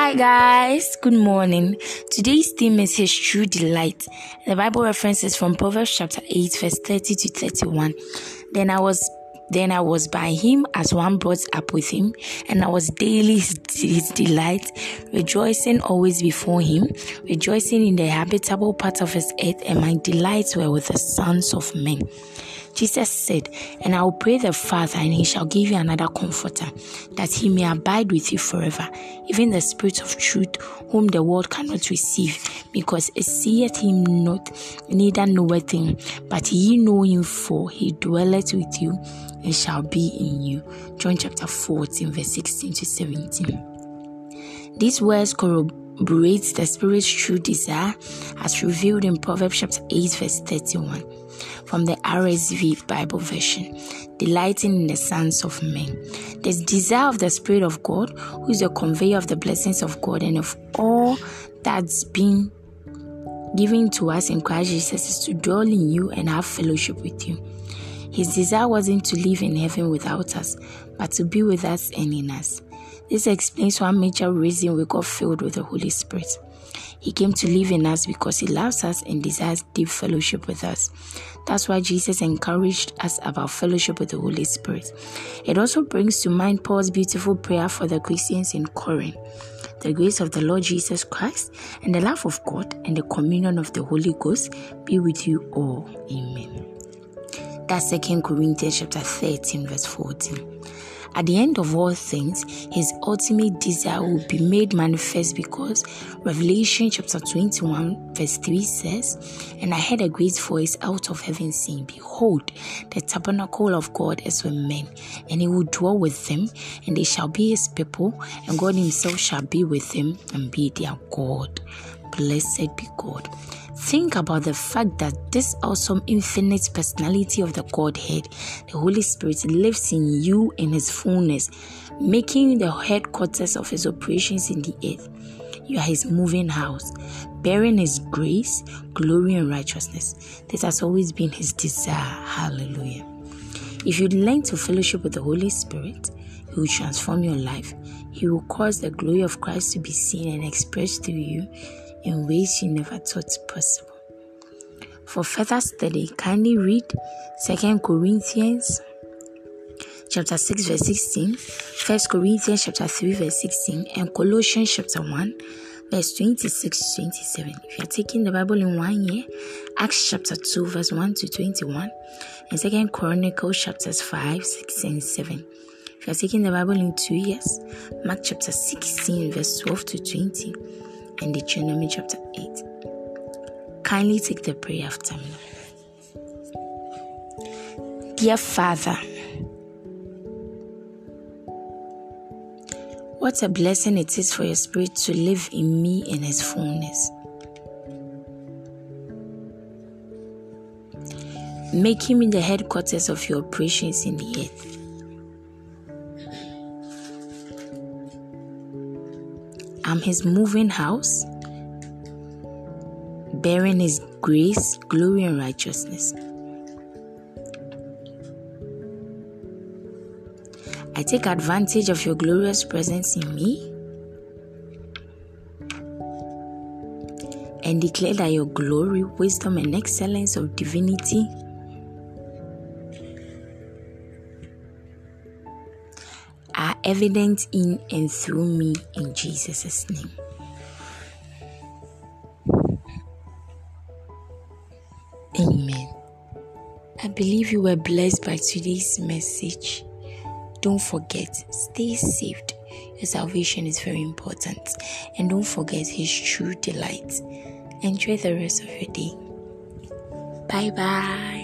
Hi guys, good morning. Today's theme is His True Delight. The Bible reference is from Proverbs chapter 8, verse 30 to 31. Then I was then I was by him as one brought up with him, and I was daily his, delight, rejoicing always before him, rejoicing in the habitable part of his earth, and my delights were with the sons of men. Jesus said, And I will pray the Father, and he shall give you another comforter, that he may abide with you forever, even the Spirit of truth, whom the world cannot receive, because it seeth him not, neither knoweth him, but ye know him, for he dwelleth with you and shall be in you. John chapter 14, verse 16 to 17. These words corroborate the Spirit's true desire as revealed in Proverbs chapter 8, verse 31 from the RSV Bible version, delighting in the sons of men. The desire of the Spirit of God, who is the conveyor of the blessings of God and of all that's been given to us in Christ Jesus, is to dwell in you and have fellowship with you. His desire wasn't to live in heaven without us, but to be with us and in us. This explains one major reason we got filled with the Holy Spirit. He came to live in us because He loves us and desires deep fellowship with us. That's why Jesus encouraged us about fellowship with the Holy Spirit. It also brings to mind Paul's beautiful prayer for the Christians in Corinth. The grace of the Lord Jesus Christ and the love of God and the communion of the Holy Ghost be with you all. Amen. That's 2 Corinthians chapter 13, verse 14. At the end of all things, his ultimate desire will be made manifest because Revelation chapter 21, verse 3 says, And I heard a great voice out of heaven saying, Behold, the tabernacle of God is with men, and he will dwell with them, and they shall be his people, and God himself shall be with them and be their God. Blessed be God. Think about the fact that this awesome infinite personality of the Godhead, the Holy Spirit, lives in you in His fullness, making the headquarters of His operations in the earth. You are His moving house, bearing His grace, glory, and righteousness. This has always been His desire. Hallelujah. If you learn to fellowship with the Holy Spirit, He will transform your life. He will cause the glory of Christ to be seen and expressed through you in ways you never thought possible. For further study, kindly read 2 Corinthians chapter 6 verse 16, 1 Corinthians chapter 3 verse 16, and Colossians chapter 1 verse 26 to 27. If you are taking the Bible in one year, Acts chapter 2 verse 1 to 21, and 2 Chronicles chapters 5, 6, and 7. If you are taking the Bible in two years, Mark chapter 16 verse 12 to 20, and Deuteronomy chapter 8. Kindly take the prayer after me. Dear Father, what a blessing it is for your Spirit to live in me in His fullness. Make Him in the headquarters of your operations in the earth. I'm his moving house, bearing his grace, glory, and righteousness. I take advantage of your glorious presence in me and declare that your glory, wisdom, and excellence of divinity are evident in and through me in Jesus' name. Amen. I believe you were blessed by today's message. Don't forget, stay saved. Your salvation is very important. And don't forget His true delight. Enjoy the rest of your day. Bye bye.